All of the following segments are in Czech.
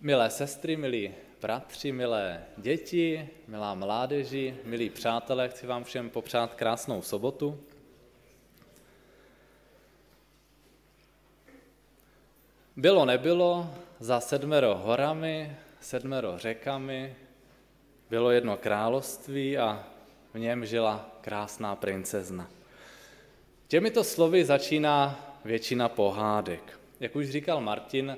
Milé sestry, milí bratři, milé děti, milá mládeži, milí přátelé, chci vám všem popřát krásnou sobotu. Bylo nebylo, za sedmero horami, sedmero řekami, bylo jedno království a v něm žila krásná princezna. Těmito slovy začíná většina pohádek. Jak už říkal Martin,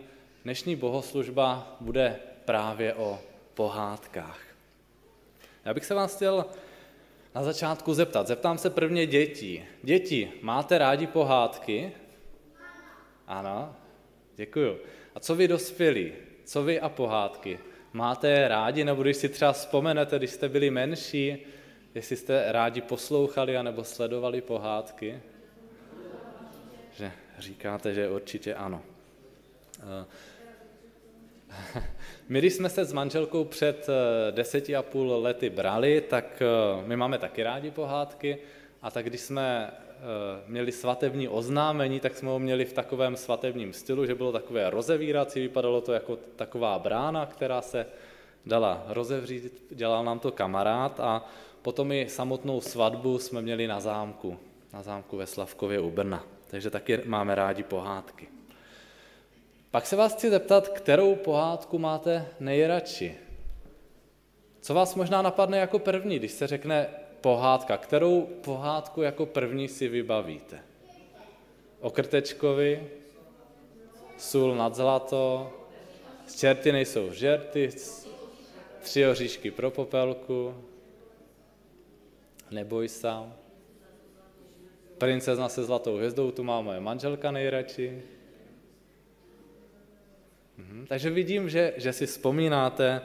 dnešní bohoslužba bude právě o pohádkách. Já bych se vás chtěl na začátku zeptat. Zeptám se prvně dětí. Děti, máte rádi pohádky? Ano, děkuju. A co vy dospělí? Co vy a pohádky? Máte je rádi, nebo když si třeba vzpomenete, když jste byli menší, jestli jste rádi poslouchali anebo sledovali pohádky? Že říkáte, že určitě ano. Eh, my, když jsme se s manželkou před eh, deseti a půl lety brali, tak eh, my máme taky rádi pohádky a tak když jsme měli svatební oznámení, tak jsme ho měli v takovém svatebním stylu, že bylo takové rozevírací, vypadalo to jako taková brána, která se dala rozevřít, dělal nám to kamarád a potom i samotnou svatbu jsme měli na zámku, na zámku ve Slavkově u Brna. Takže taky máme rádi pohádky. Pak se vás chci zeptat, kterou pohádku máte nejradši? Co vás možná napadne jako první, když se řekne pohádka? Kterou pohádku jako první si vybavíte? O Krtečkovi, Sůl nad zlato, z čerty nejsou žerty, tři oříšky pro popelku, neboj sám. Princezna se zlatou hvězdou, tu má moje manželka nejradši. Mhm, takže vidím, že, že si vzpomínáte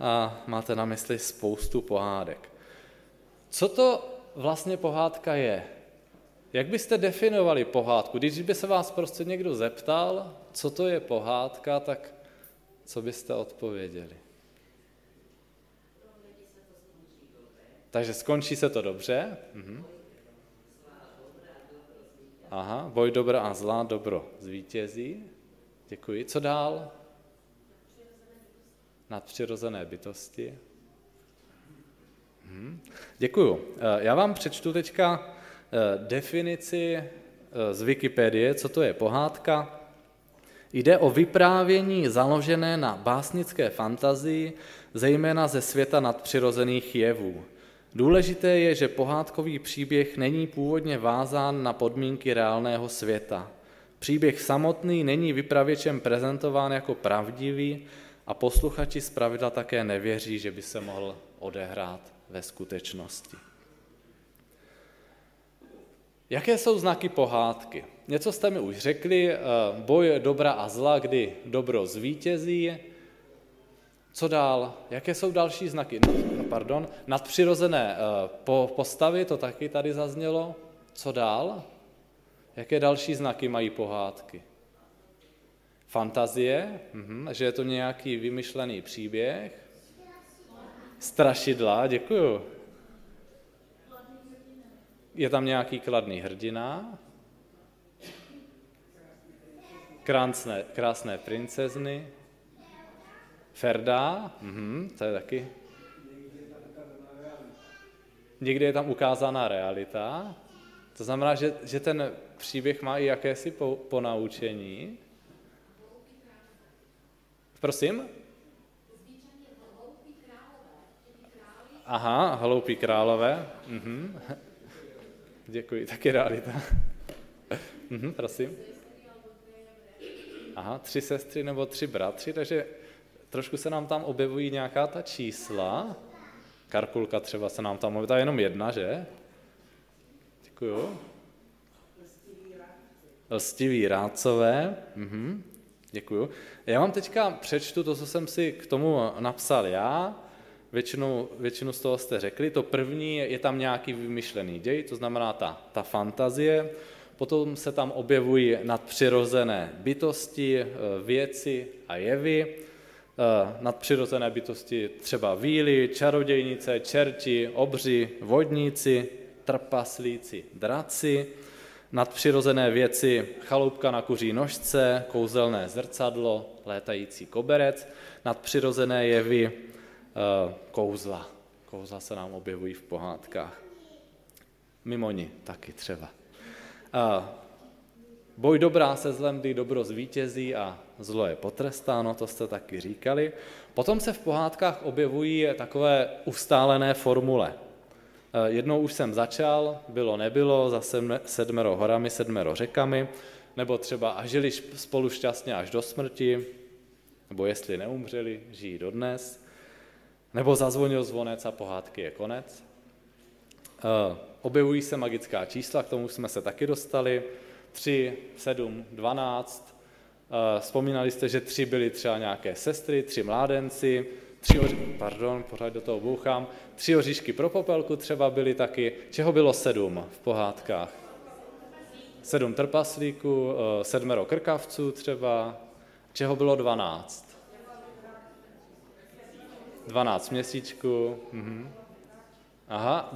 a máte na mysli spoustu pohádek. Co to vlastně pohádka je? Jak byste definovali pohádku? Když by se vás prostě někdo zeptal, co to je pohádka, tak co byste odpověděli? Takže skončí se to dobře. Mhm. Aha, boj dobra a zlá, dobro zvítězí. Děkuji. Co dál? Nadpřirozené bytosti. Hmm. Děkuju. Eh, já vám přečtu teďka eh, definici eh, z Wikipedie, co to je pohádka. Jde o vyprávění založené na básnické fantazii, zejména ze světa nadpřirozených jevů. Důležité je, že pohádkový příběh není původně vázán na podmínky reálného světa. Příběh samotný není vypravěčem prezentován jako pravdivý a posluchači zpravidla také nevěří, že by se mohl odehrát ve skutečnosti. Jaké jsou znaky pohádky? Něco jste mi už řekli, eh, boj dobra a zla, kdy dobro zvítězí. Co dál? Jaké jsou další znaky? No, pardon, nadpřirozené eh, postavy, to taky tady zaznělo. Co dál? Jaké další znaky mají pohádky? Fantazie, mhm, že je to nějaký vymyšlený příběh. Strašidla, děkuju. Je tam nějaký kladný hrdina. Krásné, krásné princezny. Ferda, mhm, to je taky. Někdy je tam ukázána realita. To znamená, že, že ten příběh má i jakési po, ponaučení. Prosím? Aha, hloupí králové. Mhm. Děkuji, taky realita. mhm, prosím. Aha, tři sestry nebo tři bratři, takže trošku se nám tam objevují nějaká ta čísla. Karkulka třeba se nám tam objevuje, jenom jedna, že? Děkuju. Lstiví rádcové. Mhm. Děkuju. Já vám teďka přečtu to, co jsem si k tomu napsal já. Většinu, většinu z toho jste řekli. To první je, tam nějaký vymyšlený děj, to znamená ta, ta fantazie. Potom se tam objevují nadpřirozené bytosti, e, věci a jevy. E, nadpřirozené bytosti třeba víly, čarodějnice, čerti, obři, vodníci, trpaslíci, draci nadpřirozené věci, chaloupka na kuří nožce, kouzelné zrcadlo, létající koberec, nadpřirozené jevy, kouzla. Kouzla se nám objevují v pohádkách. Mimo ní taky třeba. Boj dobrá se zlem, kdy dobro zvítězí a zlo je potrestáno, to jste taky říkali. Potom se v pohádkách objevují takové ustálené formule. Eh, jednou už jsem začal, bylo nebylo, za sedmero horami, sedmero řekami, nebo třeba a žili spolu šťastně až do smrti, nebo jestli neumřeli, žijí dodnes, nebo zazvonil zvonec a pohádky je konec. Eh, objevují se magická čísla, k tomu jsme se taky dostali, 3, 7, 12. Vzpomínali jste, že tři byly třeba nějaké sestry, tři mládenci, tři oři... pardon, pořád do toho bouchám, tři oříšky pro popelku třeba byly taky. Čeho bylo sedm v pohádkách? Sedm trpaslíků, eh, sedmero krkavců třeba. Čeho bylo dvanáct? Dvanáct měsíčků. Mhm. Aha,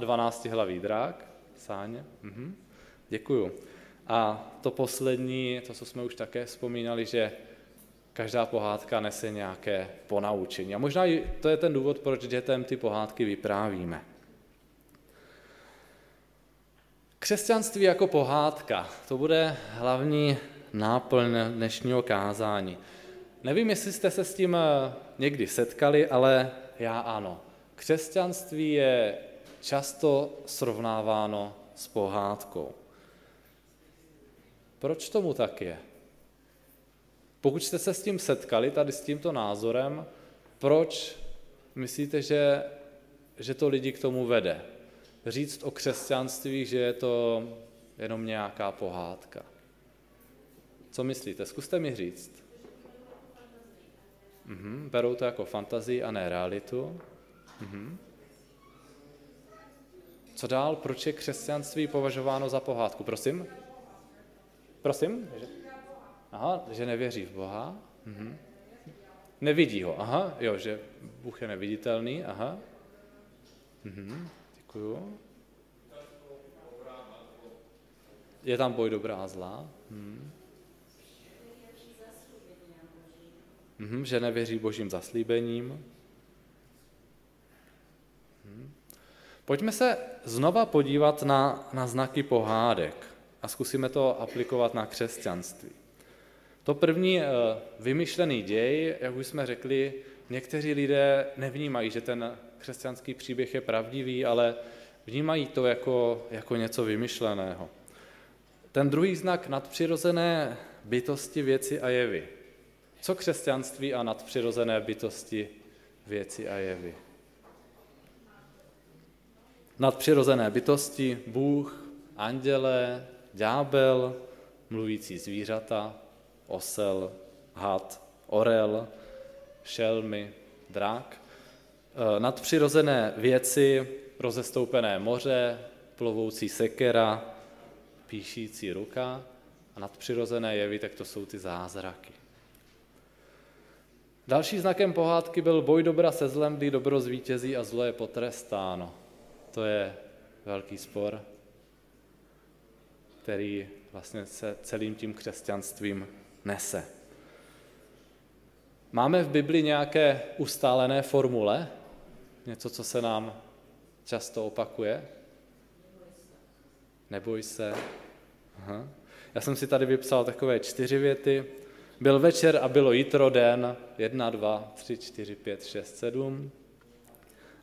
hlavý drák. Sáně. Mhm. Děkuju. A to poslední, to, co jsme už také vzpomínali, že každá pohádka nese nějaké ponaučení. A možná i to je ten důvod, proč dětem ty pohádky vyprávíme. Křesťanství jako pohádka, to bude hlavní náplň dnešního kázání. Nevím, jestli jste se s tím eh, někdy setkali, ale já ano. Křesťanství je často srovnáváno s pohádkou. Proč tomu tak je? Pokud jste se s tím setkali, tady s tímto názorem, proč myslíte, že, že to lidi k tomu vede? Říct o křesťanství, že je to jenom nějaká pohádka. Co myslíte? Zkuste mi říct. Mhm, berou to jako fantazii a ne realitu. Mhm. Co dál? Proč je křesťanství považováno za pohádku? Prosím? Prosím? Aha, že nevěří v Boha. Mhm. Nevidí ho. Aha, jo, že Bůh je neviditelný. Aha. Mhm. Děkuju. Je tam boj dobrá a zlá. Mhm. Mhm, že nevěří božím zaslíbením. Mhm. Pojďme se znova podívat na, na znaky pohádek a zkusíme to aplikovat na křesťanství. To první eh, vymyšlený děj, jak už jsme řekli, někteří lidé nevnímají, že ten křesťanský příběh je pravdivý, ale vnímají to jako, jako něco vymyšleného. Ten druhý znak nadpřirozené bytosti, věci a jevy. Co křesťanství a nadpřirozené bytosti, věci a jevy? Nadpřirozené bytosti, Bůh, andělé, ďábel, mluvící zvířata, osel, had, orel, šelmy, drak, e, nadpřirozené věci, rozestoupené moře, plovoucí sekera, píšící ruka a nadpřirozené jevy, tak to jsou ty zázraky. Další znakem pohádky byl boj dobra se zlem, kdy dobro zvítězí a zlo je potrestáno. To je velký spor který vlastně se celým tím křesťanstvím nese. Máme v Bibli nějaké ustálené formule? Něco, co se nám často opakuje? Neboj se. Aha. Já jsem si tady vypsal takové čtyři věty. Byl večer a bylo jitro den, jedna, dva, tři, čtyři, pět, šest, sedm.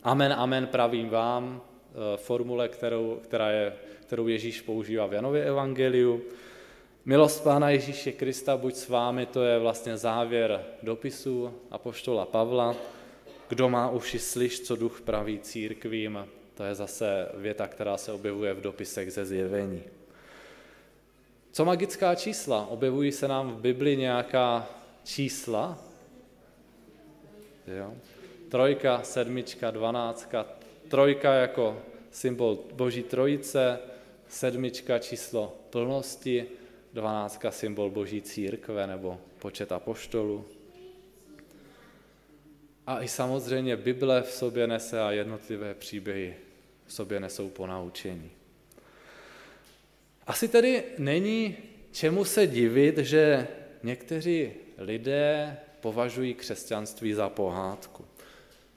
Amen, amen, pravím vám, Eh, formule, kterou, která je, kterou Ježíš používá v Janově evangeliu. Milost Pána Ježíše Krista buď s vámi, to je vlastně závěr dopisu apoštola Pavla. Kdo má uši, slyš, co duch praví církvím. To je zase věta, která se objevuje v dopisech ze zjevení. Co magická čísla? Objevují se nám v Bibli nějaká čísla? Jo. Trojka, sedmička, dvanáctka, trojka jako symbol Boží trojice, sedmička číslo plnosti, dvanáctka symbol Boží církve nebo počet apoštolů. A i samozřejmě Bible v sobě nese a jednotlivé příběhy v sobě nesou ponaučení. Asi tedy není čemu se divit, že někteří lidé považují křesťanství za pohádku.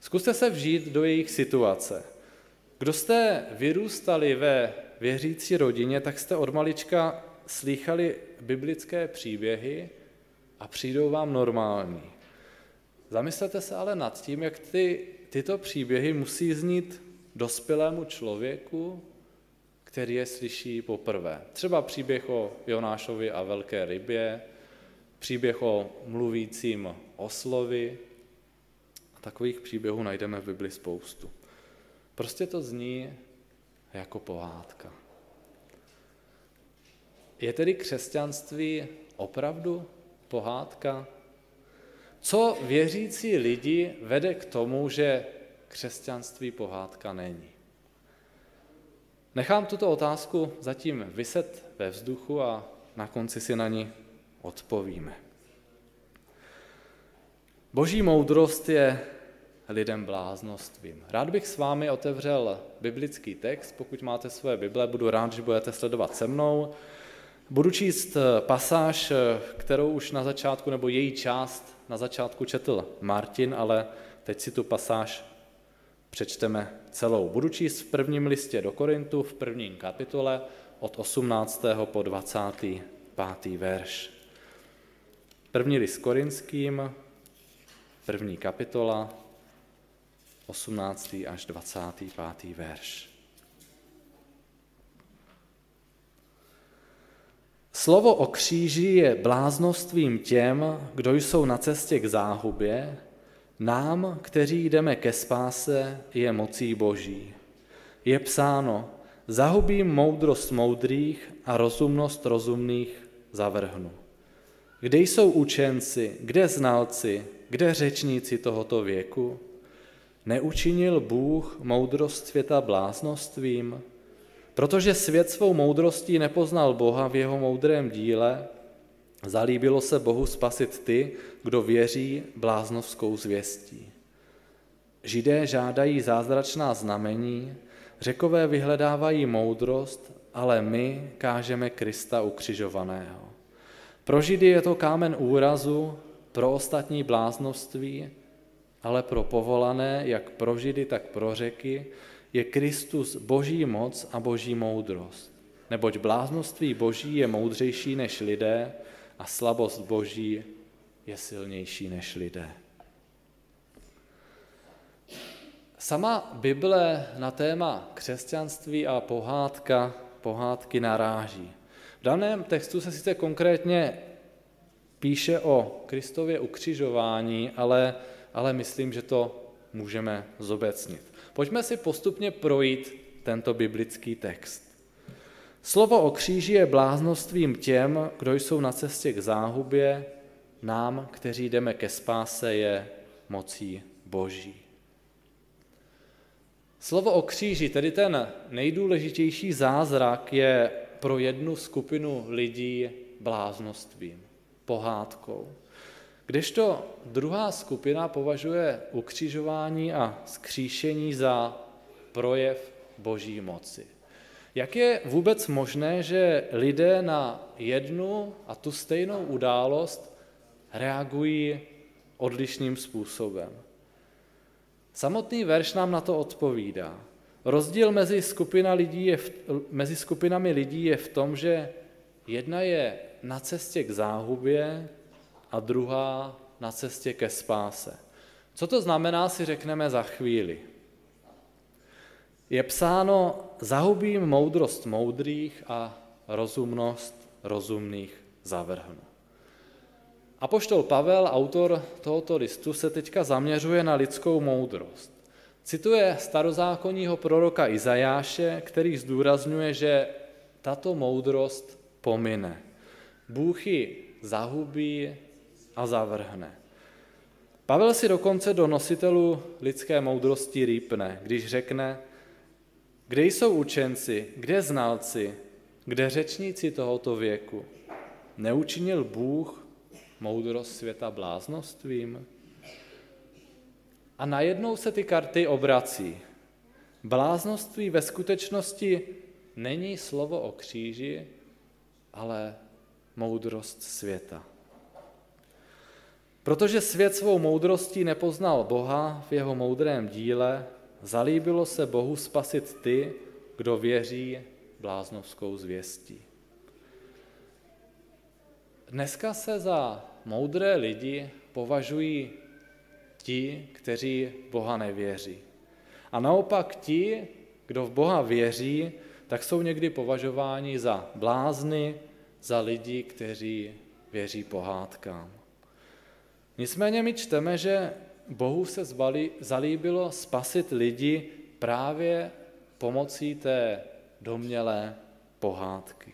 Zkuste se vžít do jejich situace. Kdo jste vyrůstali ve věřící rodině, tak jste od malička slýchali biblické příběhy a přijdou vám normální. Zamyslete se ale nad tím, jak ty, tyto příběhy musí znít dospělému člověku, který je slyší poprvé. Třeba příběh o Jonášovi a velké rybě, příběh o mluvícím oslovi. A takových příběhů najdeme v Bibli spoustu. Prostě to zní jako pohádka. Je tedy křesťanství opravdu pohádka? Co věřící lidi vede k tomu, že křesťanství pohádka není? Nechám tuto otázku zatím vyset ve vzduchu a na konci si na ní odpovíme. Boží moudrost je lidem bláznostvím. Rád bych s vámi otevřel biblický text, pokud máte své Bible, budu rád, že budete sledovat se mnou. Budu číst pasáž, kterou už na začátku, nebo její část na začátku četl Martin, ale teď si tu pasáž přečteme celou. Budu číst v prvním listě do Korintu, v prvním kapitole, od 18. po 25. verš. První list korinským, první kapitola, 18. až 25. verš. Slovo o kříži je bláznostvím těm, kdo jsou na cestě k záhubě, nám, kteří jdeme ke spáse, je mocí Boží. Je psáno, zahubím moudrost moudrých a rozumnost rozumných zavrhnu. Kde jsou učenci, kde znalci, kde řečníci tohoto věku? Neučinil Bůh moudrost světa bláznostvím? Protože svět svou moudrostí nepoznal Boha v jeho moudrém díle, zalíbilo se Bohu spasit ty, kdo věří bláznovskou zvěstí. Židé žádají zázračná znamení, řekové vyhledávají moudrost, ale my kážeme Krista ukřižovaného. Pro Židy je to kámen úrazu, pro ostatní bláznovství, ale pro povolané, jak pro Židy, tak pro řeky, je Kristus boží moc a boží moudrost. Neboť bláznoství boží je moudřejší než lidé a slabost boží je silnější než lidé. Sama Bible na téma křesťanství a pohádka, pohádky naráží. V daném textu se sice konkrétně píše o Kristově ukřižování, ale, ale myslím, že to můžeme zobecnit. Pojďme si postupně projít tento biblický text. Slovo o kříži je bláznostvím těm, kdo jsou na cestě k záhubě, nám, kteří jdeme ke spáse, je mocí Boží. Slovo o kříži, tedy ten nejdůležitější zázrak, je pro jednu skupinu lidí bláznostvím, pohádkou. Kdežto druhá skupina považuje ukřižování a skříšení za projev boží moci. Jak je vůbec možné, že lidé na jednu a tu stejnou událost reagují odlišným způsobem? Samotný verš nám na to odpovídá. Rozdíl mezi, skupina lidí je v, mezi skupinami lidí je v tom, že jedna je na cestě k záhubě a druhá na cestě ke spáse. Co to znamená, si řekneme za chvíli. Je psáno, zahubím moudrost moudrých a rozumnost rozumných zavrhnu. Apoštol Pavel, autor tohoto listu, se teďka zaměřuje na lidskou moudrost. Cituje starozákonního proroka Izajáše, který zdůrazňuje, že tato moudrost pomine. Bůh ji zahubí a zavrhne. Pavel si dokonce do nositelů lidské moudrosti rýpne, když řekne, kde jsou učenci, kde znalci, kde řečníci tohoto věku? Neučinil Bůh moudrost světa bláznostvím? A najednou se ty karty obrací. Bláznoství ve skutečnosti není slovo o kříži, ale moudrost světa. Protože svět svou moudrostí nepoznal Boha v jeho moudrém díle, zalíbilo se Bohu spasit ty, kdo věří bláznovskou zvěstí. Dneska se za moudré lidi považují ti, kteří Boha nevěří. A naopak ti, kdo v Boha věří, tak jsou někdy považováni za blázny, za lidi, kteří věří pohádkám. Nicméně my čteme, že Bohu se zbali, zalíbilo spasit lidi právě pomocí té domělé pohádky.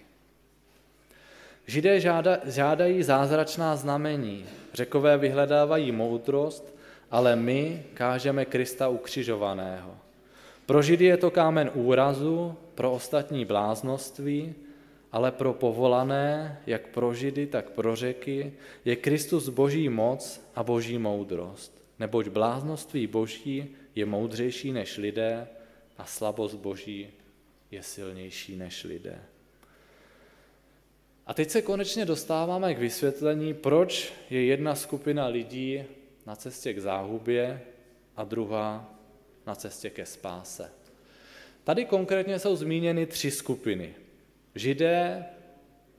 Židé žáda, žádají zázračná znamení, řekové vyhledávají moudrost, ale my kážeme Krista ukřižovaného. Pro Židy je to kámen úrazu, pro ostatní bláznoství, ale pro povolané, jak pro Židy, tak pro řeky, je Kristus boží moc a boží moudrost. Neboť bláznoství boží je moudřejší než lidé a slabost boží je silnější než lidé. A teď se konečně dostáváme k vysvětlení, proč je jedna skupina lidí na cestě k záhubě a druhá na cestě ke spáse. Tady konkrétně jsou zmíněny tři skupiny. Židé,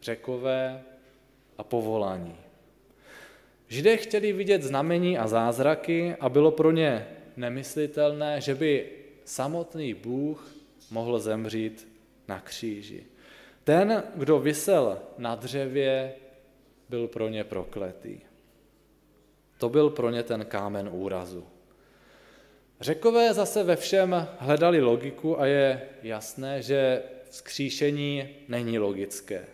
řekové a povolání. Židé chtěli vidět znamení a zázraky a bylo pro ně nemyslitelné, že by samotný Bůh mohl zemřít na kříži. Ten, kdo vysel na dřevě, byl pro ně prokletý. To byl pro ně ten kámen úrazu. Řekové zase ve všem hledali logiku a je jasné, že vzkříšení není logické.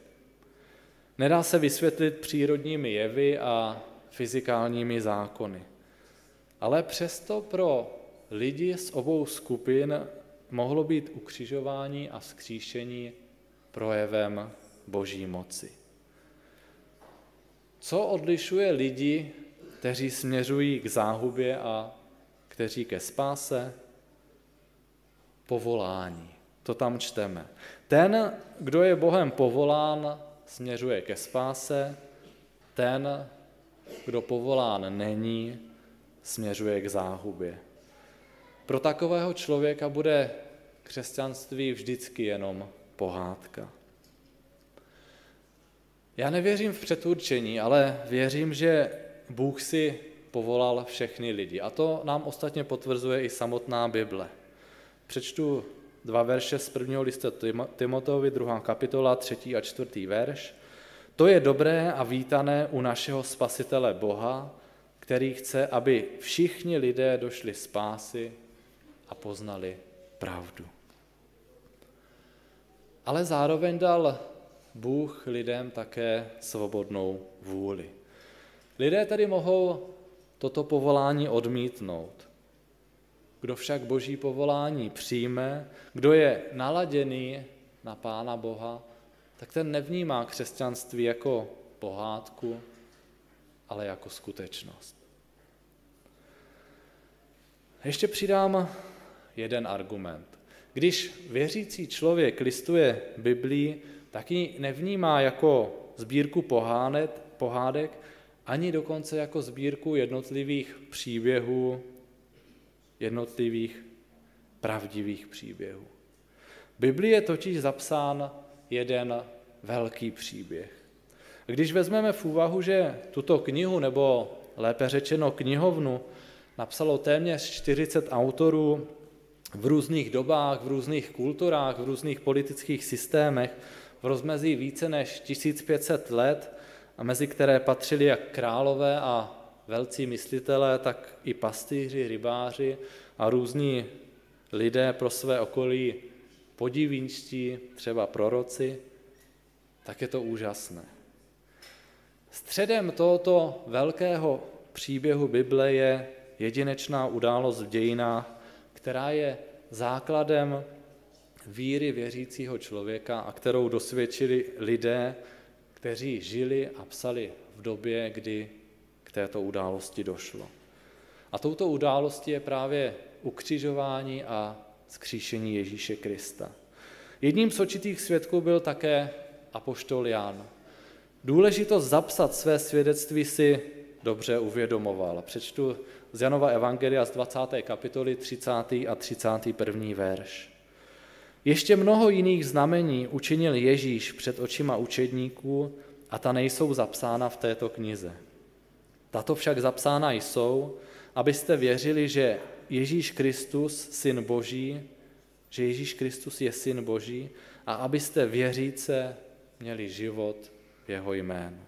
Nedá se vysvětlit přírodními jevy a fyzikálními zákony. Ale přesto pro lidi z obou skupin mohlo být ukřižování a vzkříšení projevem boží moci. Co odlišuje lidi, kteří směřují k záhubě a kteří ke spáse? Povolání. To tam čteme. Ten, kdo je Bohem povolán, směřuje ke spáse, ten, kdo povolán není, směřuje k záhubě. Pro takového člověka bude křesťanství vždycky jenom pohádka. Já nevěřím v předurčení, ale věřím, že Bůh si povolal všechny lidi. A to nám ostatně potvrzuje i samotná Bible. Přečtu dva verše z prvního listu Timoteovi, druhá kapitola, třetí a čtvrtý verš. To je dobré a vítané u našeho spasitele Boha, který chce, aby všichni lidé došli spásy a poznali pravdu. Ale zároveň dal Bůh lidem také svobodnou vůli. Lidé tedy mohou toto povolání odmítnout. Kdo však boží povolání přijme, kdo je naladěný na Pána Boha, tak ten nevnímá křesťanství jako pohádku, ale jako skutečnost. Ještě přidám jeden argument. Když věřící člověk listuje Biblii, tak ji nevnímá jako sbírku pohánet, pohádek, ani dokonce jako sbírku jednotlivých příběhů, jednotlivých pravdivých příběhů. Biblii je totiž zapsán jeden velký příběh. Když vezmeme v úvahu, že tuto knihu, nebo lépe řečeno knihovnu, napsalo téměř 40 autorů v různých dobách, v různých kulturách, v různých politických systémech, v rozmezí více než 1500 let, a mezi které patřili jak králové a velcí myslitelé, tak i pastýři, rybáři a různí lidé pro své okolí podivínští, třeba proroci, tak je to úžasné. Středem tohoto velkého příběhu Bible je jedinečná událost v dějinách, která je základem víry věřícího člověka a kterou dosvědčili lidé, kteří žili a psali v době, kdy této události došlo. A touto událostí je právě ukřižování a skříšení Ježíše Krista. Jedním z očitých svědků byl také apoštol Jan. Důležitost zapsat své svědectví si dobře uvědomoval. Přečtu z Janova Evangelia z 20. kapitoly 30. a 31. verš. Ještě mnoho jiných znamení učinil Ježíš před očima učedníků a ta nejsou zapsána v této knize. Tato však zapsána jsou, abyste věřili, že Ježíš Kristus, syn Boží, že Ježíš Kristus je syn Boží a abyste věříce měli život v jeho jménu.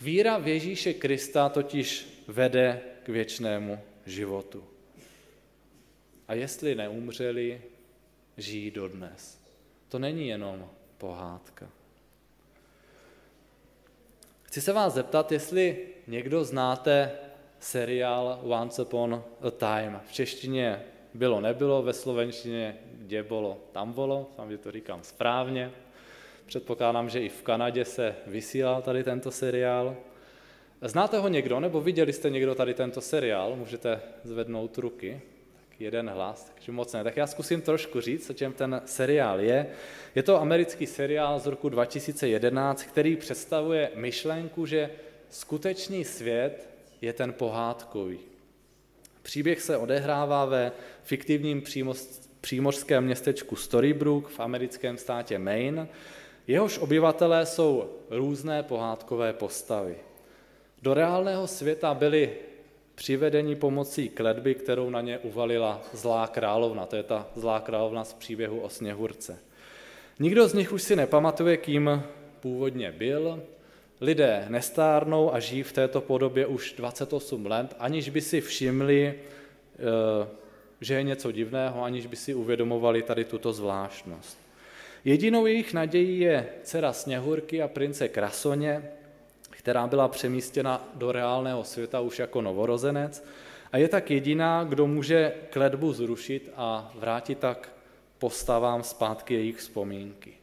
Víra v Ježíše Krista totiž vede k věčnému životu. A jestli neumřeli, žijí dodnes. To není jenom pohádka. Chci se vás zeptat, jestli někdo znáte seriál Once Upon a Time. V češtině bylo, nebylo, ve slovenštině kde bylo, tam bylo, tam že to říkám správně. Předpokládám, že i v Kanadě se vysílal tady tento seriál. Znáte ho někdo, nebo viděli jste někdo tady tento seriál? Můžete zvednout ruky. Jeden hlas, takže moc ne. Tak já zkusím trošku říct, o čem ten seriál je. Je to americký seriál z roku 2011, který představuje myšlenku, že skutečný svět je ten pohádkový. Příběh se odehrává ve fiktivním přímořském městečku Storybrook v americkém státě Maine. Jehož obyvatelé jsou různé pohádkové postavy. Do reálného světa byli přivedeni pomocí kledby, kterou na ně uvalila zlá královna. To je ta zlá královna z příběhu o Sněhurce. Nikdo z nich už si nepamatuje, kým původně byl. Lidé nestárnou a žijí v této podobě už 28 let, aniž by si všimli, eh, že je něco divného, aniž by si uvědomovali tady tuto zvláštnost. Jedinou jejich nadějí je dcera Sněhurky a prince Krasoně, která byla přemístěna do reálného světa už jako novorozenec a je tak jediná, kdo může kledbu zrušit a vrátit tak postavám zpátky jejich vzpomínky.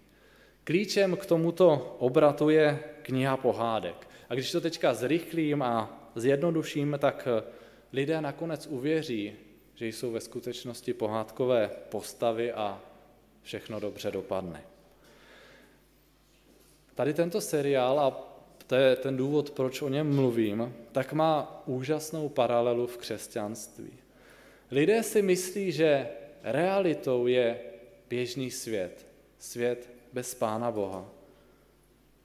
Klíčem k tomuto obratu je kniha pohádek. A když to teďka zrychlím a zjednoduším, tak lidé nakonec uvěří, že jsou ve skutečnosti pohádkové postavy a všechno dobře dopadne. Tady tento seriál, a to je ten důvod, proč o něm mluvím, tak má úžasnou paralelu v křesťanství. Lidé si myslí, že realitou je běžný svět, svět bez Pána Boha.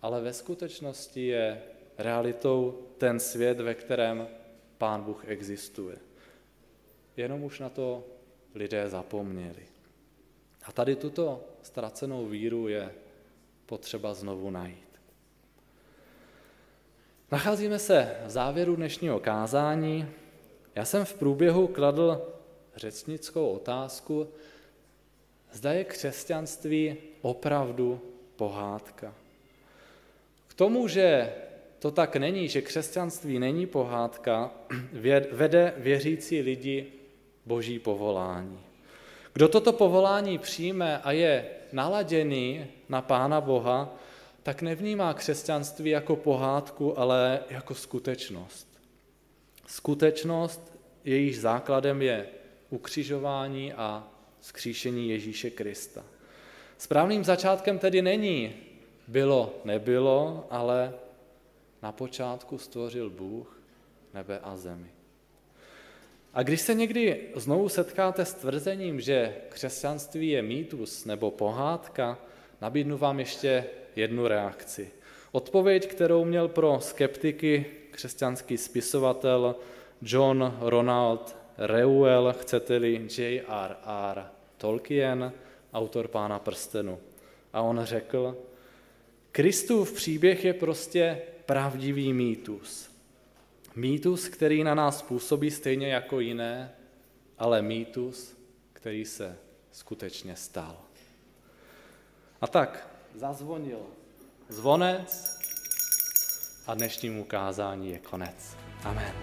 Ale ve skutečnosti je realitou ten svět, ve kterém Pán Bůh existuje. Jenom už na to lidé zapomněli. A tady tuto ztracenou víru je potřeba znovu najít. Nacházíme se v závěru dnešního kázání. Já jsem v průběhu kladl řečnickou otázku, zda je křesťanství opravdu pohádka. K tomu, že to tak není, že křesťanství není pohádka, vede věřící lidi boží povolání. Kdo toto povolání přijme a je naladěný na Pána Boha, tak nevnímá křesťanství jako pohádku, ale jako skutečnost. Skutečnost, jejíž základem je ukřižování a skříšení Ježíše Krista. Správným začátkem tedy není bylo, nebylo, ale na počátku stvořil Bůh nebe a zemi. A když se někdy znovu setkáte s tvrzením, že křesťanství je mýtus nebo pohádka, nabídnu vám ještě jednu reakci. Odpověď, kterou měl pro skeptiky křesťanský spisovatel John Ronald Reuel, chcete-li J.R.R. Tolkien, autor Pána prstenu. A on řekl, Kristův příběh je prostě pravdivý mýtus. Mýtus, který na nás působí stejně jako jiné, ale mýtus, který se skutečně stal. A tak zazvonil zvonec a dnešnímu kázání je konec. Amen.